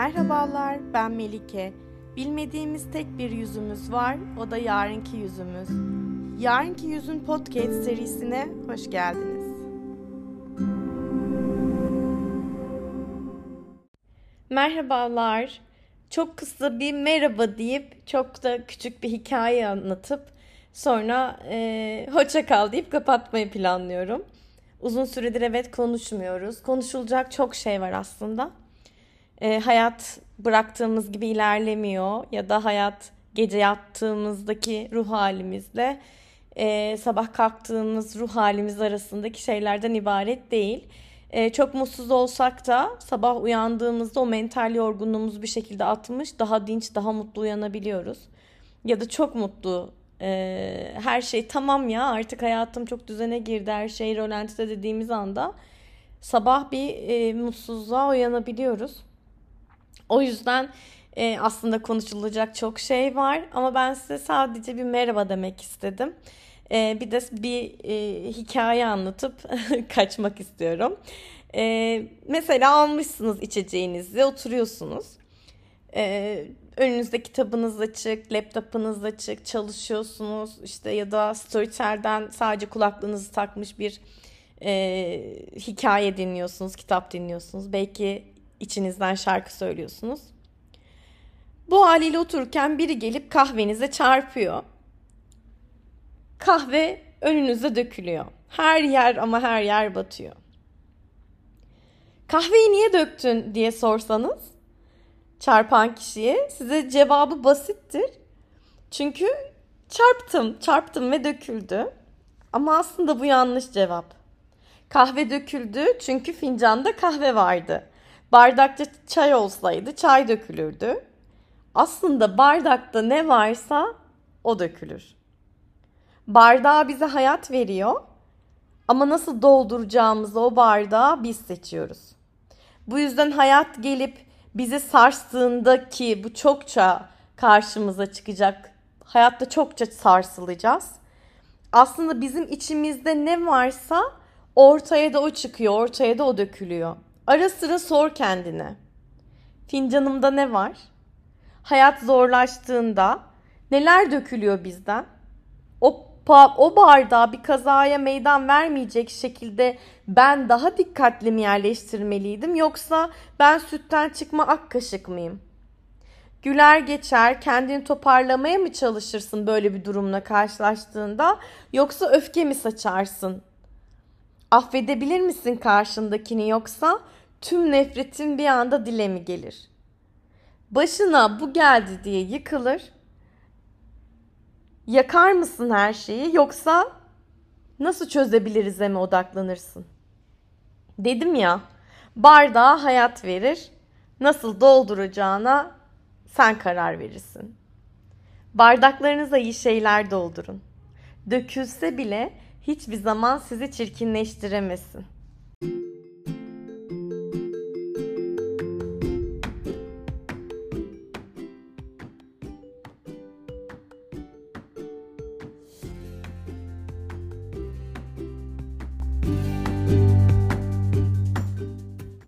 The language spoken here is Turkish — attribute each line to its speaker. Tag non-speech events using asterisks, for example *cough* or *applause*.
Speaker 1: Merhabalar, ben Melike. Bilmediğimiz tek bir yüzümüz var, o da yarınki yüzümüz. Yarınki Yüzün Podcast serisine hoş geldiniz. Merhabalar. Çok kısa bir merhaba deyip çok da küçük bir hikaye anlatıp sonra e, hoşça kal deyip kapatmayı planlıyorum. Uzun süredir evet konuşmuyoruz. Konuşulacak çok şey var aslında. E, hayat bıraktığımız gibi ilerlemiyor ya da hayat gece yattığımızdaki ruh halimizle e, sabah kalktığımız ruh halimiz arasındaki şeylerden ibaret değil. E, çok mutsuz olsak da sabah uyandığımızda o mental yorgunluğumuz bir şekilde atmış, daha dinç, daha mutlu uyanabiliyoruz. Ya da çok mutlu e, her şey tamam ya artık hayatım çok düzene girdi her şey rolantide dediğimiz anda sabah bir e, mutsuzluğa uyanabiliyoruz. O yüzden e, aslında konuşulacak çok şey var ama ben size sadece bir merhaba demek istedim. E, bir de bir e, hikaye anlatıp *laughs* kaçmak istiyorum. E, mesela almışsınız içeceğinizi, oturuyorsunuz. E, önünüzde kitabınız açık, laptopunuz açık, çalışıyorsunuz işte ya da Storytel'den sadece kulaklığınızı takmış bir e, hikaye dinliyorsunuz, kitap dinliyorsunuz. Belki içinizden şarkı söylüyorsunuz. Bu haliyle otururken biri gelip kahvenize çarpıyor. Kahve önünüze dökülüyor. Her yer ama her yer batıyor. Kahveyi niye döktün diye sorsanız çarpan kişiye size cevabı basittir. Çünkü çarptım, çarptım ve döküldü. Ama aslında bu yanlış cevap. Kahve döküldü çünkü fincanda kahve vardı. Bardakta çay olsaydı çay dökülürdü. Aslında bardakta ne varsa o dökülür. Bardağı bize hayat veriyor ama nasıl dolduracağımızı o bardağı biz seçiyoruz. Bu yüzden hayat gelip bizi sarstığında ki bu çokça karşımıza çıkacak. Hayatta çokça sarsılacağız. Aslında bizim içimizde ne varsa ortaya da o çıkıyor, ortaya da o dökülüyor. Ara sıra sor kendine. Fincanımda ne var? Hayat zorlaştığında neler dökülüyor bizden? O o bardağı bir kazaya meydan vermeyecek şekilde ben daha dikkatli mi yerleştirmeliydim yoksa ben sütten çıkma ak kaşık mıyım? Güler geçer, kendini toparlamaya mı çalışırsın böyle bir durumla karşılaştığında yoksa öfke mi saçarsın? Affedebilir misin karşındakini yoksa tüm nefretin bir anda dile mi gelir? Başına bu geldi diye yıkılır. Yakar mısın her şeyi yoksa nasıl çözebiliriz mi odaklanırsın? Dedim ya, bardağa hayat verir. Nasıl dolduracağına sen karar verirsin. Bardaklarınıza iyi şeyler doldurun. Dökülse bile hiçbir zaman sizi çirkinleştiremesin.